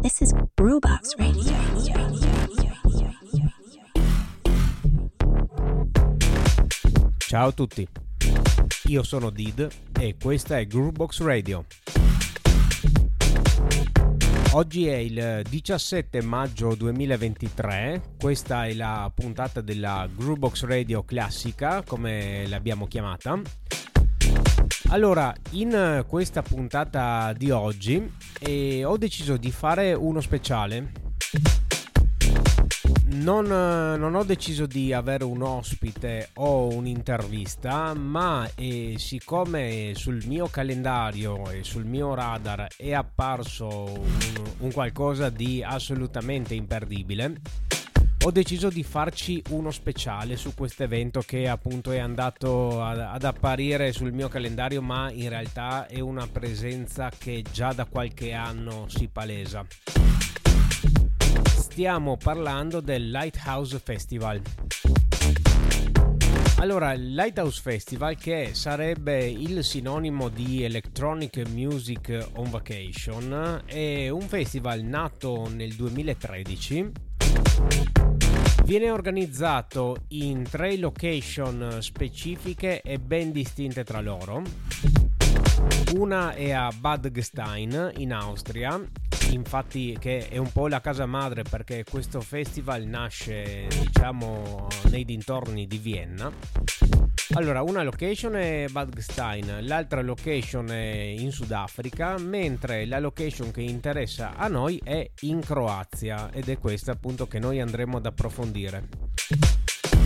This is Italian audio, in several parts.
This is Brewbox Radio. Ciao a tutti, io sono Did e questa è Groovebox Radio. Oggi è il 17 maggio 2023, questa è la puntata della Groovebox Radio classica, come l'abbiamo chiamata. Allora, in questa puntata di oggi eh, ho deciso di fare uno speciale. Non, non, ho deciso di avere un ospite o un'intervista, ma eh, siccome sul mio calendario e sul mio radar è apparso un, un qualcosa di assolutamente imperdibile, ho deciso di farci uno speciale su questo evento che appunto è andato ad, apparire sul mio calendario ma in realtà è una presenza che già da qualche anno si palesa. Stiamo parlando del Lighthouse Festival. Allora, il Lighthouse Festival, che sarebbe il sinonimo di Electronic Music on Vacation, è un festival nato nel 2013 Viene organizzato in tre location specifiche e ben distinte tra loro. Una è a Bad Gstein in Austria, infatti che è un po' la casa madre perché questo festival nasce diciamo nei dintorni di Vienna allora, una location è Bad Gstein, l'altra location è in Sudafrica, mentre la location che interessa a noi è in Croazia ed è questa appunto che noi andremo ad approfondire.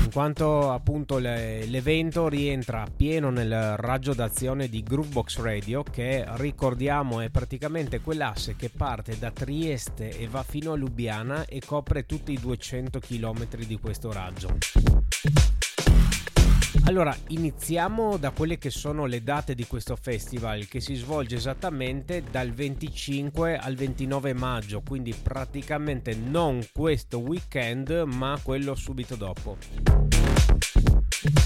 In quanto appunto le, l'evento rientra pieno nel raggio d'azione di Groovebox Radio, che ricordiamo è praticamente quell'asse che parte da Trieste e va fino a Lubiana e copre tutti i 200 km di questo raggio. Allora, iniziamo da quelle che sono le date di questo festival che si svolge esattamente dal 25 al 29 maggio, quindi praticamente non questo weekend, ma quello subito dopo.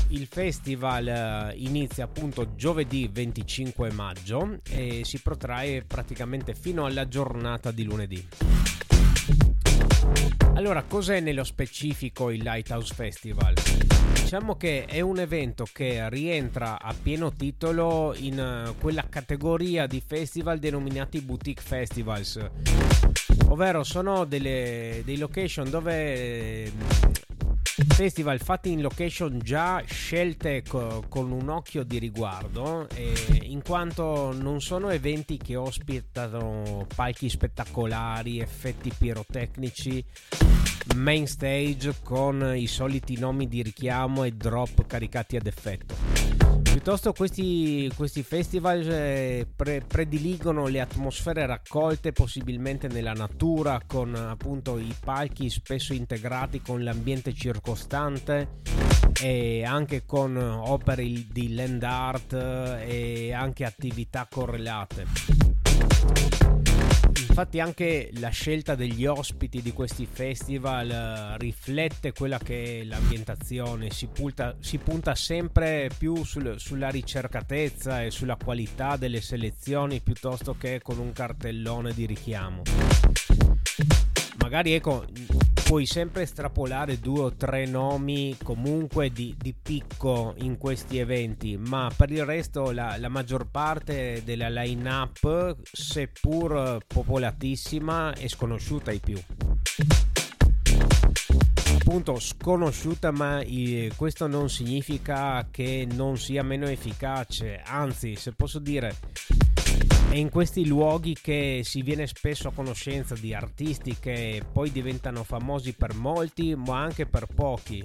Il festival eh, inizia appunto giovedì 25 maggio e si protrae praticamente fino alla giornata di lunedì. Allora, cos'è nello specifico il Lighthouse Festival? Diciamo che è un evento che rientra a pieno titolo in eh, quella categoria di festival denominati boutique festivals, ovvero sono delle, dei location dove festival fatti in location già scelte co- con un occhio di riguardo, eh, in quanto non sono eventi che ospitano palchi spettacolari, effetti pirotecnici, main stage con i soliti nomi di richiamo e drop caricati ad effetto. Piuttosto questi, questi festival eh, pre- prediligono le atmosfere raccolte possibilmente nella natura con appunto i palchi spesso integrati con l'ambiente circostante e anche con opere di land art e anche attività correlate. Infatti anche la scelta degli ospiti di questi festival eh, riflette quella che è l'ambientazione, si, punta, si punta sempre più sul, sulla ricercatezza e sulla qualità delle selezioni piuttosto che con un cartellone di richiamo. Magari ecco, puoi sempre estrapolare due o tre nomi comunque di, di picco in questi eventi, ma per il resto la, la maggior parte della line-up, seppur popolatissima, è sconosciuta ai più. Appunto sconosciuta, ma questo non significa che non sia meno efficace, anzi, se posso dire, è in questi luoghi che si viene spesso a conoscenza di artisti che poi diventano famosi per molti, ma anche per pochi.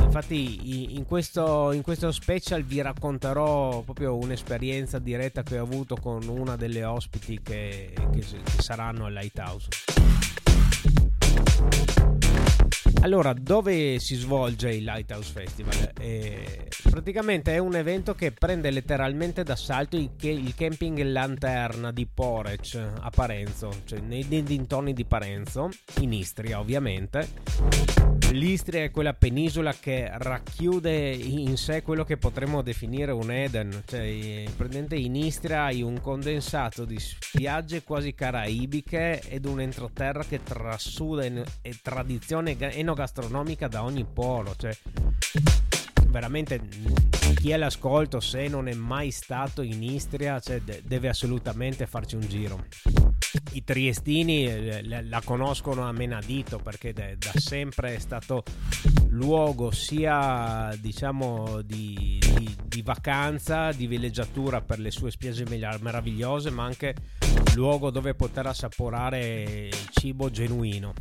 Infatti, in questo, in questo special vi racconterò proprio un'esperienza diretta che ho avuto con una delle ospiti che, che, che saranno al Lighthouse. Allora, dove si svolge il Lighthouse Festival? Eh, praticamente è un evento che prende letteralmente d'assalto il, il camping Lanterna di Porec a Parenzo, cioè nei, nei dintorni di Parenzo, in Istria ovviamente L'Istria è quella penisola che racchiude in sé quello che potremmo definire un Eden, cioè prendente in Istria hai un condensato di spiagge quasi caraibiche ed un entroterra che trasuda in, tradizione enogastronomica da ogni polo, cioè veramente chi è l'ascolto se non è mai stato in Istria cioè, deve assolutamente farci un giro i triestini eh, la conoscono a menadito perché da sempre è stato luogo sia diciamo di, di, di vacanza di villeggiatura per le sue spiagge meravigliose ma anche luogo dove poter assaporare cibo genuino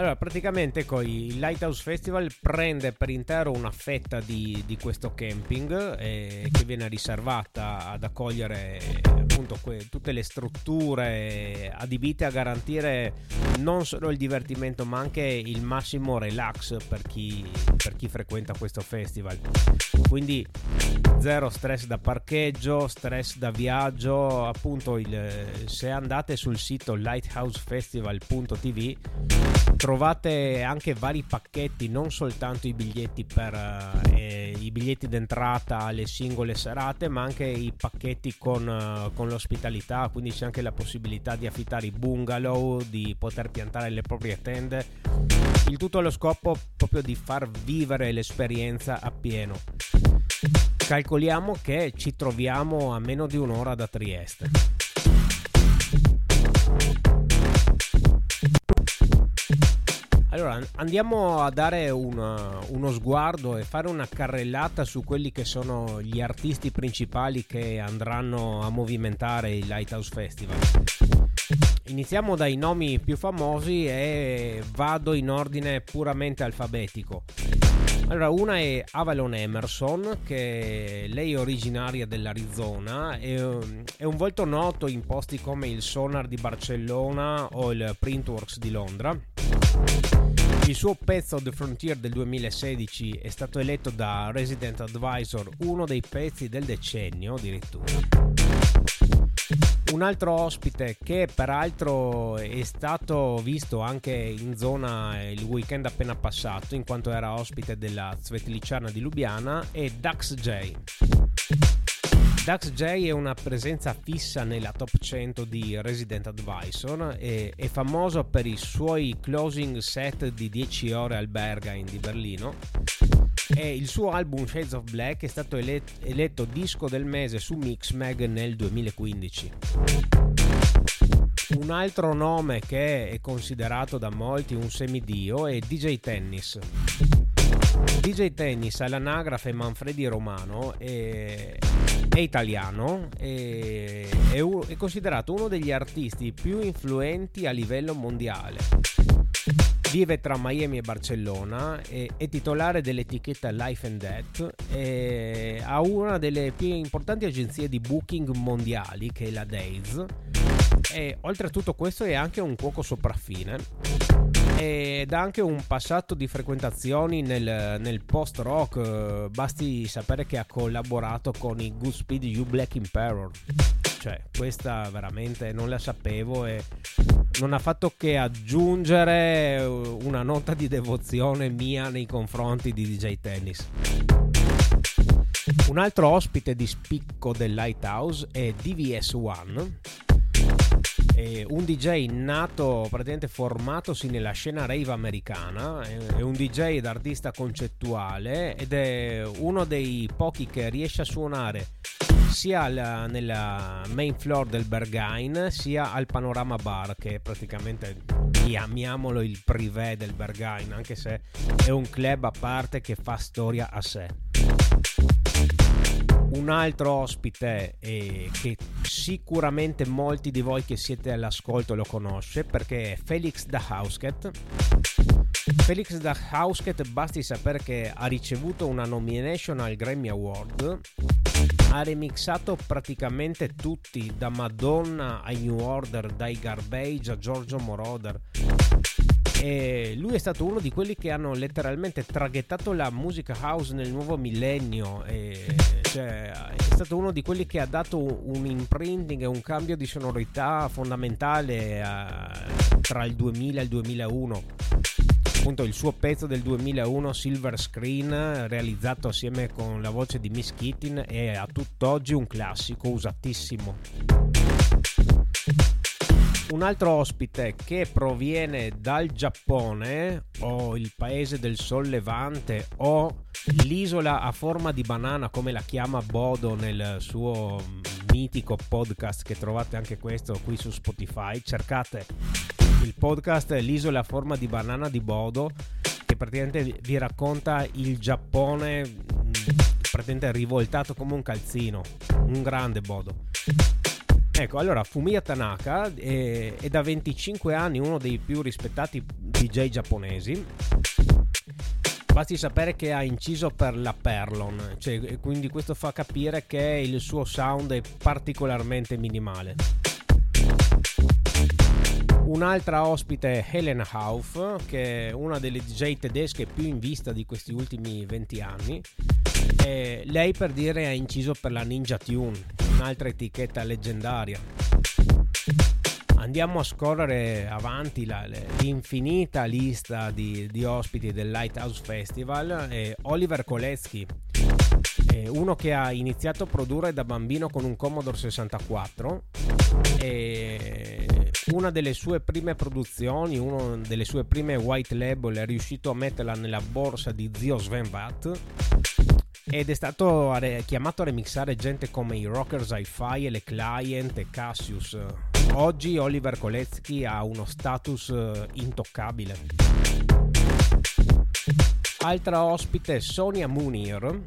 allora, praticamente ecco, il Lighthouse Festival prende per intero una fetta di, di questo camping eh, che viene riservata ad accogliere appunto que- tutte le strutture adibite a garantire non solo il divertimento ma anche il massimo relax per chi, per chi frequenta questo festival. Quindi zero stress da parcheggio, stress da viaggio, appunto il, se andate sul sito lighthousefestival.tv trovate anche vari pacchetti, non soltanto i biglietti per eh, i biglietti d'entrata alle singole serate, ma anche i pacchetti con, uh, con, l'ospitalità, quindi c'è anche la possibilità di affittare i bungalow, di poter piantare le proprie tende. Il tutto allo scopo proprio di far vivere l'esperienza appieno. Calcoliamo che ci troviamo a meno di un'ora da Trieste. Allora andiamo a dare una, uno sguardo e fare una carrellata su quelli che sono gli artisti principali che andranno a movimentare il Lighthouse Festival. Iniziamo dai nomi più famosi e vado in ordine puramente alfabetico. Allora, una è Avalon Emerson, che lei è originaria dell'Arizona, è, è, un volto noto in posti come il Sonar di Barcellona o il Printworks di Londra. Il suo pezzo The Frontier del 2016 è stato eletto da Resident Advisor uno dei pezzi del decennio addirittura. Un altro ospite che peraltro è stato visto anche in zona il weekend appena passato in quanto era ospite della Svetliciana di Lubiana è Dax J. Dax J è una presenza fissa nella top 100 di Resident Advisor e è famoso per i suoi closing set di 10 ore al Berghain di Berlino e il suo album Shades of Black è stato eletto, eletto disco del mese su Mixmag nel 2015. Un altro nome che è considerato da molti un semidio è DJ Tennis. DJ Tennis all'anagrafe Manfredi Romano è, è italiano e è, è considerato uno degli artisti più influenti a livello mondiale. Vive tra Miami e Barcellona, è, è titolare dell'etichetta Life and Death e ha una delle più importanti agenzie di booking mondiali che è la Days e oltre a tutto questo è anche un cuoco sopraffine ed ha anche un passato di frequentazioni nel, nel post rock. Basti sapere che ha collaborato con i Good Speed You Black Emperor. Cioè questa veramente non la sapevo e non ha fatto che aggiungere una nota di devozione mia nei confronti di DJ Tennis. Un altro ospite di spicco del Lighthouse è DVS One è un DJ nato, praticamente formatosi nella scena rave americana, è un DJ ed artista concettuale ed è uno dei pochi che riesce a suonare sia alla, nella main floor del Berghain sia al Panorama Bar che praticamente chiamiamolo il privé del Berghain anche se è un club a parte che fa storia a sé un altro ospite eh, che sicuramente molti di voi che siete all'ascolto lo conosce perché è Felix da Hausket. Felix da Hausket basti sapere che ha ricevuto una nomination al Grammy Award ha remixato praticamente tutti da Madonna ai New Order dai Garbage a Giorgio Moroder E lui è stato uno di quelli che hanno letteralmente traghettato la musica house nel nuovo millennio. Cioè, è stato uno di quelli che ha dato un imprinting e un cambio di sonorità fondamentale a, tra il 2000 e il 2001 appunto il suo pezzo del 2001 Silver Screen realizzato assieme con la voce di Miss Kittin è a tutt'oggi un classico usatissimo un altro ospite che proviene dal Giappone o il paese del sollevante o l'isola a forma di banana come la chiama Bodo nel suo mitico podcast che trovate anche questo qui su Spotify. Cercate il podcast L'isola a forma di banana di Bodo che praticamente vi racconta il Giappone mm, praticamente rivoltato come un calzino. Un grande Bodo Ecco, allora Fumiya Tanaka è, è, da 25 anni uno dei più rispettati DJ giapponesi. Basti sapere che ha inciso per la Perlon, cioè, quindi questo fa capire che il suo sound è particolarmente minimale. Un'altra ospite è Helen Hauf, che è una delle DJ tedesche più in vista di questi ultimi 20 anni. E lei per dire ha inciso per la Ninja Tune, un'altra etichetta leggendaria. Andiamo a scorrere avanti la, l'infinita lista di, di, ospiti del Lighthouse Festival. E Oliver Koletsky, uno che ha iniziato a produrre da bambino con un Commodore 64 e una delle sue prime produzioni, una delle sue prime white label, è riuscito a metterla nella borsa di zio Sven Vatt ed è stato chiamato a remixare gente come i Rockers Hi-Fi e le Client e Cassius. Oggi Oliver Koletsky ha uno status eh, intoccabile. Altra ospite Sonia Munir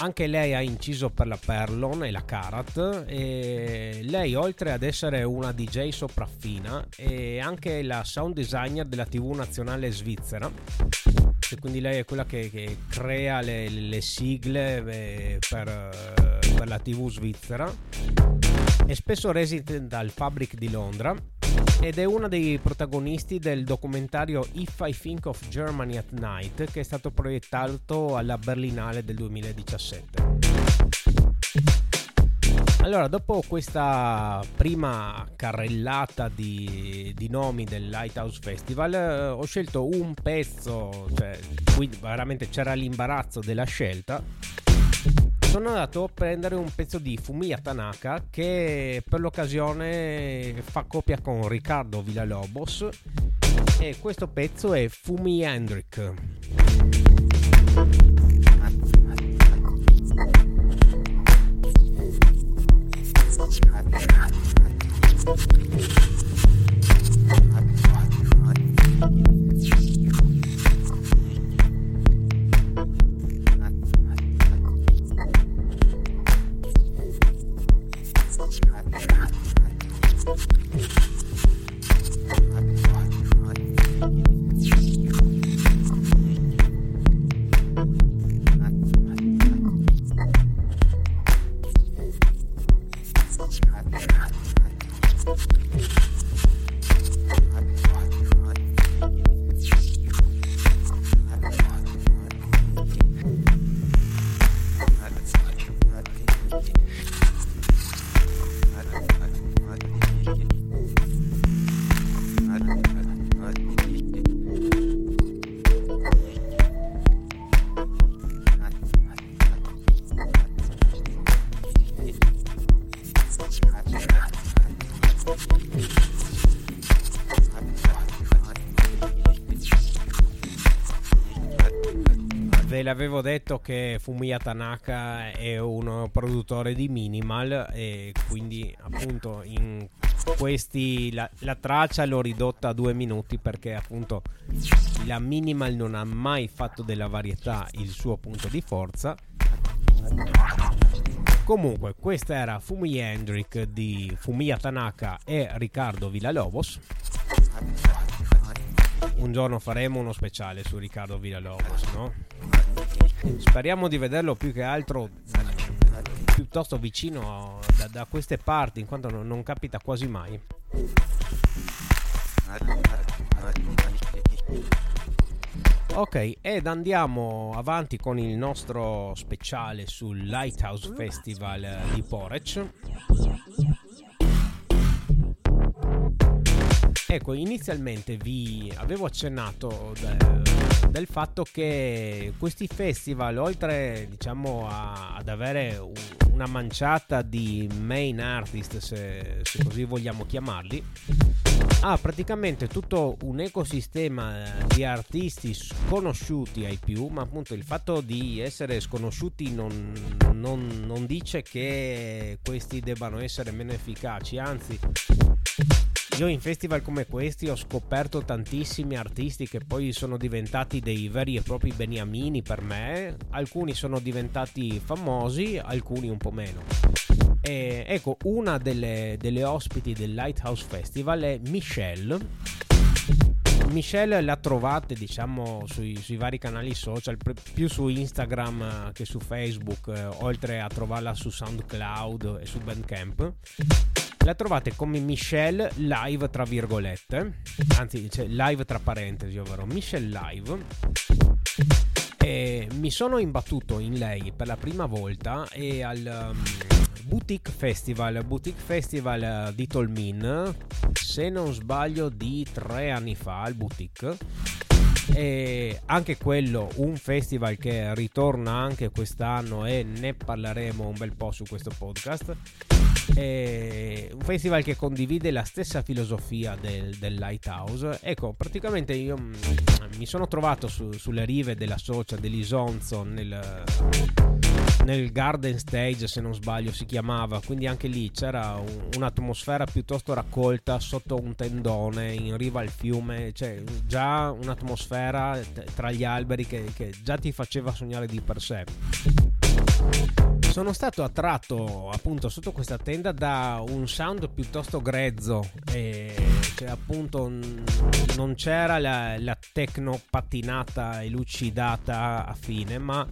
anche lei ha inciso per la Perlon e la Karat e lei oltre ad essere una DJ sopraffina è anche la sound designer della TV nazionale svizzera e quindi lei è quella che, che crea le, le sigle eh, per, per la TV svizzera è spesso resident al Fabric di Londra ed è uno dei protagonisti del documentario If I Think of Germany at Night che è stato proiettato alla Berlinale del 2017. Allora, dopo questa prima carrellata di, di nomi del Lighthouse Festival, eh, ho scelto un pezzo, cioè, qui veramente c'era l'imbarazzo della scelta sono andato a prendere un pezzo di Fumiya Tanaka che per l'occasione fa coppia con Riccardo Villalobos e questo pezzo è Fumi Hendrik. L'avevo detto che Fumiya Tanaka è un produttore di minimal e quindi appunto in questi la, la, traccia l'ho ridotta a due minuti perché appunto la minimal non ha mai fatto della varietà il suo punto di forza. Comunque questa era Fumi Hendrik di Fumiya Tanaka e Riccardo Villalobos un giorno faremo uno speciale su Riccardo Villalobos no? Speriamo di vederlo più che altro piuttosto vicino da, da queste parti, in quanto non, non capita quasi mai. Ok, ed andiamo avanti con il nostro speciale sul Lighthouse Festival di Porec. Ecco, inizialmente vi avevo accennato del, del fatto che questi festival, oltre diciamo a, ad avere un, una manciata di main artist, se, se così vogliamo chiamarli, ha praticamente tutto un ecosistema di artisti sconosciuti ai più, ma appunto il fatto di essere sconosciuti non, non, non dice che questi debbano essere meno efficaci, anzi io in festival come questi ho scoperto tantissimi artisti che poi sono diventati dei veri e propri beniamini per me, alcuni sono diventati famosi, alcuni un po' meno. E ecco, una delle, delle ospiti del Lighthouse Festival è Michelle. Michelle la trovate diciamo sui, sui, vari canali social, più su Instagram che su Facebook, eh, oltre a trovarla su SoundCloud e su Bandcamp la trovate come Michelle Live tra virgolette, anzi c'è live tra parentesi, ovvero Michelle Live. E mi sono imbattuto in lei per la prima volta e al um, Boutique Festival, Boutique Festival di Tolmin, se non sbaglio di tre anni fa al Boutique e anche quello un festival che ritorna anche quest'anno e ne parleremo un bel po' su questo podcast è un festival che condivide la stessa filosofia del, del Lighthouse. Ecco, praticamente io mm, mi sono trovato su, sulle rive della Socia dell'Isonzo nel, nel Garden Stage, se non sbaglio si chiamava, quindi anche lì c'era un, un'atmosfera piuttosto raccolta sotto un tendone in riva al fiume, cioè già un'atmosfera tra gli alberi che, che già ti faceva sognare di per sé. Sono stato attratto appunto sotto questa tenda da un sound piuttosto grezzo e cioè, appunto non c'era la, la tecno pattinata e lucidata a fine ma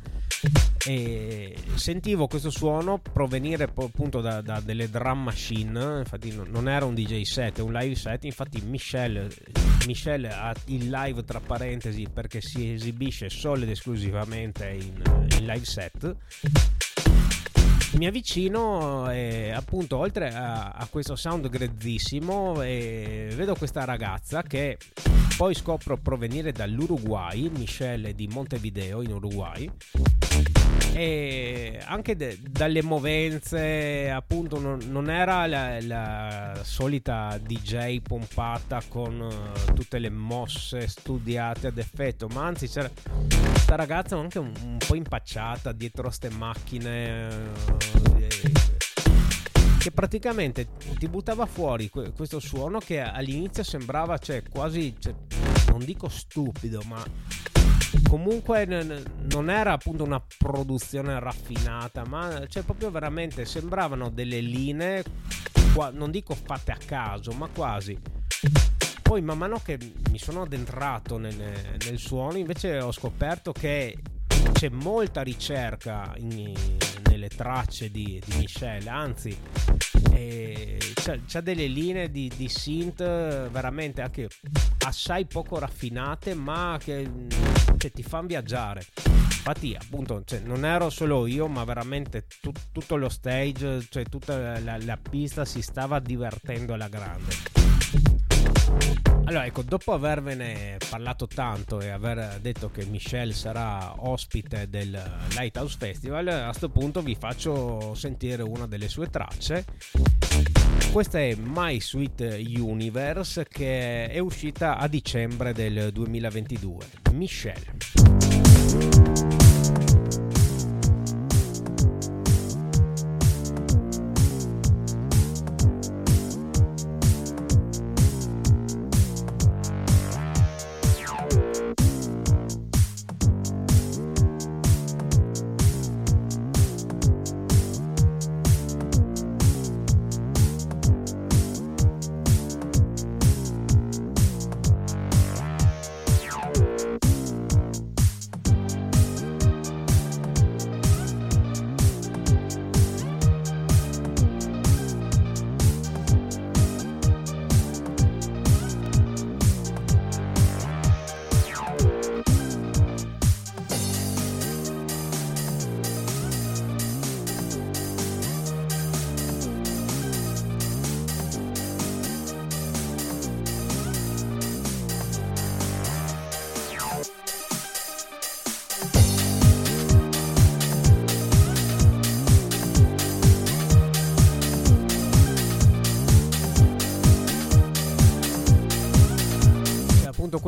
e sentivo questo suono provenire appunto da, da, delle drum machine infatti non era un DJ set, è un live set infatti Michelle, Michelle ha il live tra parentesi perché si esibisce solo ed esclusivamente in, in live set. Mi avvicino e appunto oltre a, a questo sound grezzissimo vedo questa ragazza che poi scopro provenire dall'Uruguay, Michelle di Montevideo in Uruguay e anche de- dalle movenze appunto non, non era la, la, solita DJ pompata con uh, tutte le mosse studiate ad effetto ma anzi c'era questa ragazza anche un, un po' impacciata dietro a ste macchine uh, che praticamente ti buttava fuori questo suono che all'inizio sembrava cioè, quasi cioè, non dico stupido ma comunque non era appunto una produzione raffinata, ma cioè proprio veramente sembravano delle linee, non dico fatte a caso, ma quasi. Poi man mano che mi sono addentrato nel, nel suono, invece ho scoperto che c'è molta ricerca in, nelle tracce di, di Michelle, anzi c'è, c'è, delle linee di, di synth veramente anche assai poco raffinate ma che, che ti fanno viaggiare. Infatti appunto cioè, non ero solo io ma veramente tu, tutto lo stage cioè tutta la, la pista si stava divertendo alla grande allora, ecco, dopo avervene parlato tanto e aver detto che Michelle sarà ospite del Lighthouse Festival, a questo punto vi faccio sentire una delle sue tracce. Questa è My Sweet Universe che è uscita a dicembre del 2022. Michelle.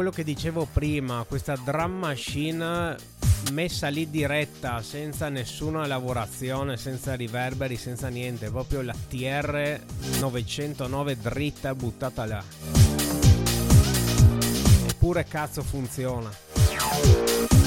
Quello che dicevo prima, questa drum machine messa lì diretta, senza nessuna lavorazione, senza riverberi, senza niente, proprio la TR 909 dritta buttata là. Eppure cazzo funziona.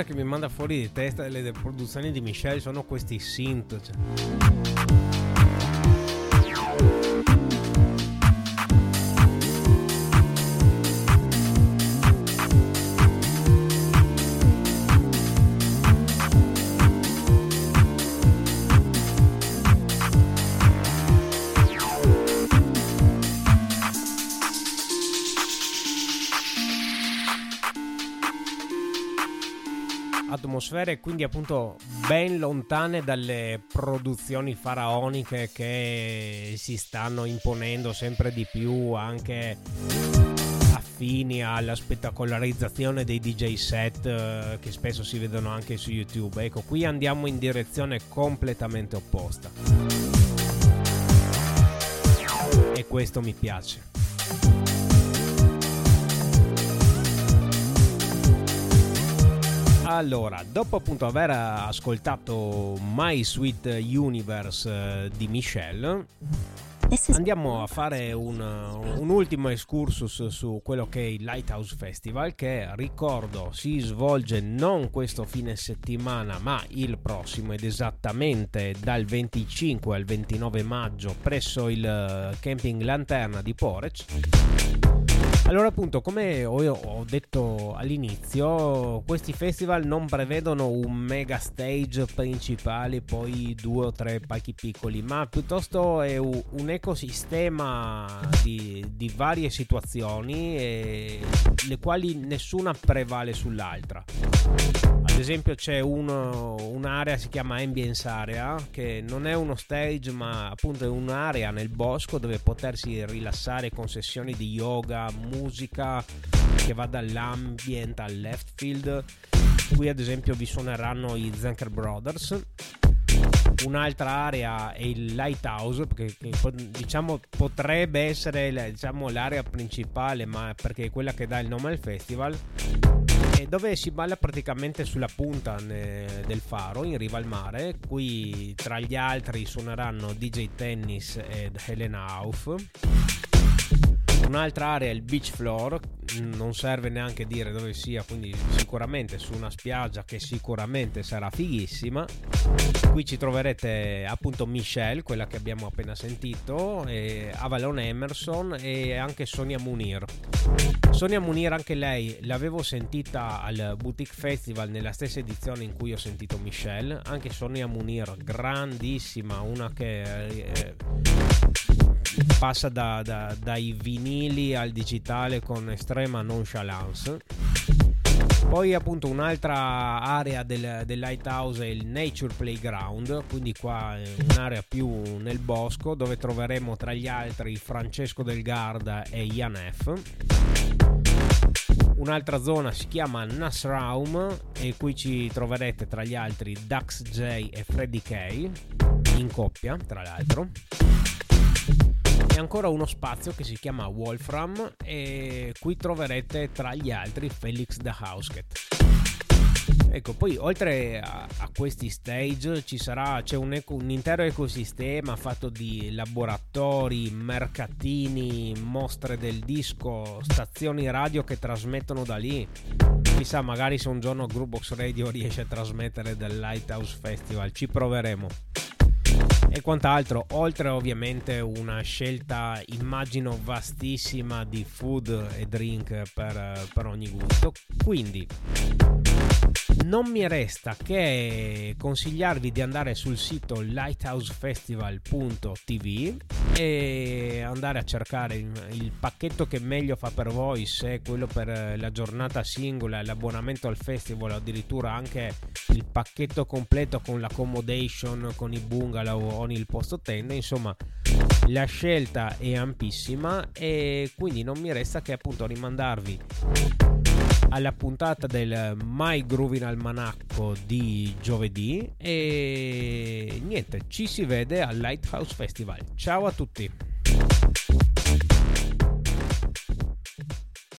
Cosa che mi manda fuori di testa delle produzioni di Michelle sono questi synth. Cioè. Atmosfere quindi appunto ben lontane dalle produzioni faraoniche che si stanno imponendo sempre di più anche affini alla spettacolarizzazione dei DJ set eh, che spesso si vedono anche su YouTube. Ecco, qui andiamo in direzione completamente opposta. E questo mi piace. Allora, dopo appunto aver ascoltato My Sweet Universe eh, di Michelle, andiamo a fare un, un, ultimo excursus su quello che è il Lighthouse Festival che ricordo si svolge non questo fine settimana ma il prossimo ed esattamente dal 25 al 29 maggio presso il eh, camping Lanterna di Porec allora appunto come ho detto all'inizio questi festival non prevedono un mega stage principale poi due o tre palchi piccoli ma piuttosto è un ecosistema di, di varie situazioni le quali nessuna prevale sull'altra esempio c'è uno, un'area si chiama ambience area che non è uno stage ma appunto è un'area nel bosco dove potersi rilassare con sessioni di yoga musica che va dall'ambient al left field. Qui ad esempio vi suoneranno i Zenker Brothers. Un'altra area è il Lighthouse, che, che diciamo potrebbe essere diciamo, l'area principale, ma perché è quella che dà il nome al festival dove si balla praticamente sulla punta del faro in riva al mare. Qui tra gli altri suoneranno DJ Tennis ed Helena Auf. Un'altra area è il beach floor, non serve neanche dire dove sia, quindi sicuramente su una spiaggia che sicuramente sarà fighissima. Qui ci troverete appunto Michelle, quella che abbiamo appena sentito, Avalon Emerson e anche Sonia Munir. Sonia Munir anche lei l'avevo sentita al Boutique Festival nella stessa edizione in cui ho sentito Michelle, anche Sonia Munir grandissima, una che eh, passa da, da, dai vinili al digitale con estrema nonchalance. Poi appunto un'altra area del, del, Lighthouse è il Nature Playground, quindi qua è un'area più nel bosco dove troveremo tra gli altri Francesco Del Garda e Ian F. un'altra zona si chiama Nasraum e qui ci troverete tra gli altri Dax J e Freddy K in coppia tra l'altro ancora uno spazio che si chiama Wolfram e qui troverete tra gli altri Felix the Housecat Ecco, poi oltre a, a questi stage ci sarà, c'è un, eco, un, intero ecosistema fatto di laboratori, mercatini, mostre del disco, stazioni radio che trasmettono da lì. Chissà, magari se un giorno Groovebox Radio riesce a trasmettere del Lighthouse Festival, ci proveremo e quant'altro, oltre ovviamente una scelta immagino vastissima di food e drink per, per ogni gusto. Quindi non mi resta che consigliarvi di andare sul sito lighthousefestival.tv e andare a cercare il pacchetto che meglio fa per voi, se quello per la giornata singola, l'abbonamento al festival, addirittura anche il pacchetto completo con l'accommodation, con i bungalow o il posto tende, insomma la scelta è ampissima e quindi non mi resta che appunto rimandarvi alla puntata del My Groovin Almanacco di giovedì e niente, ci si vede al Lighthouse Festival. Ciao a tutti!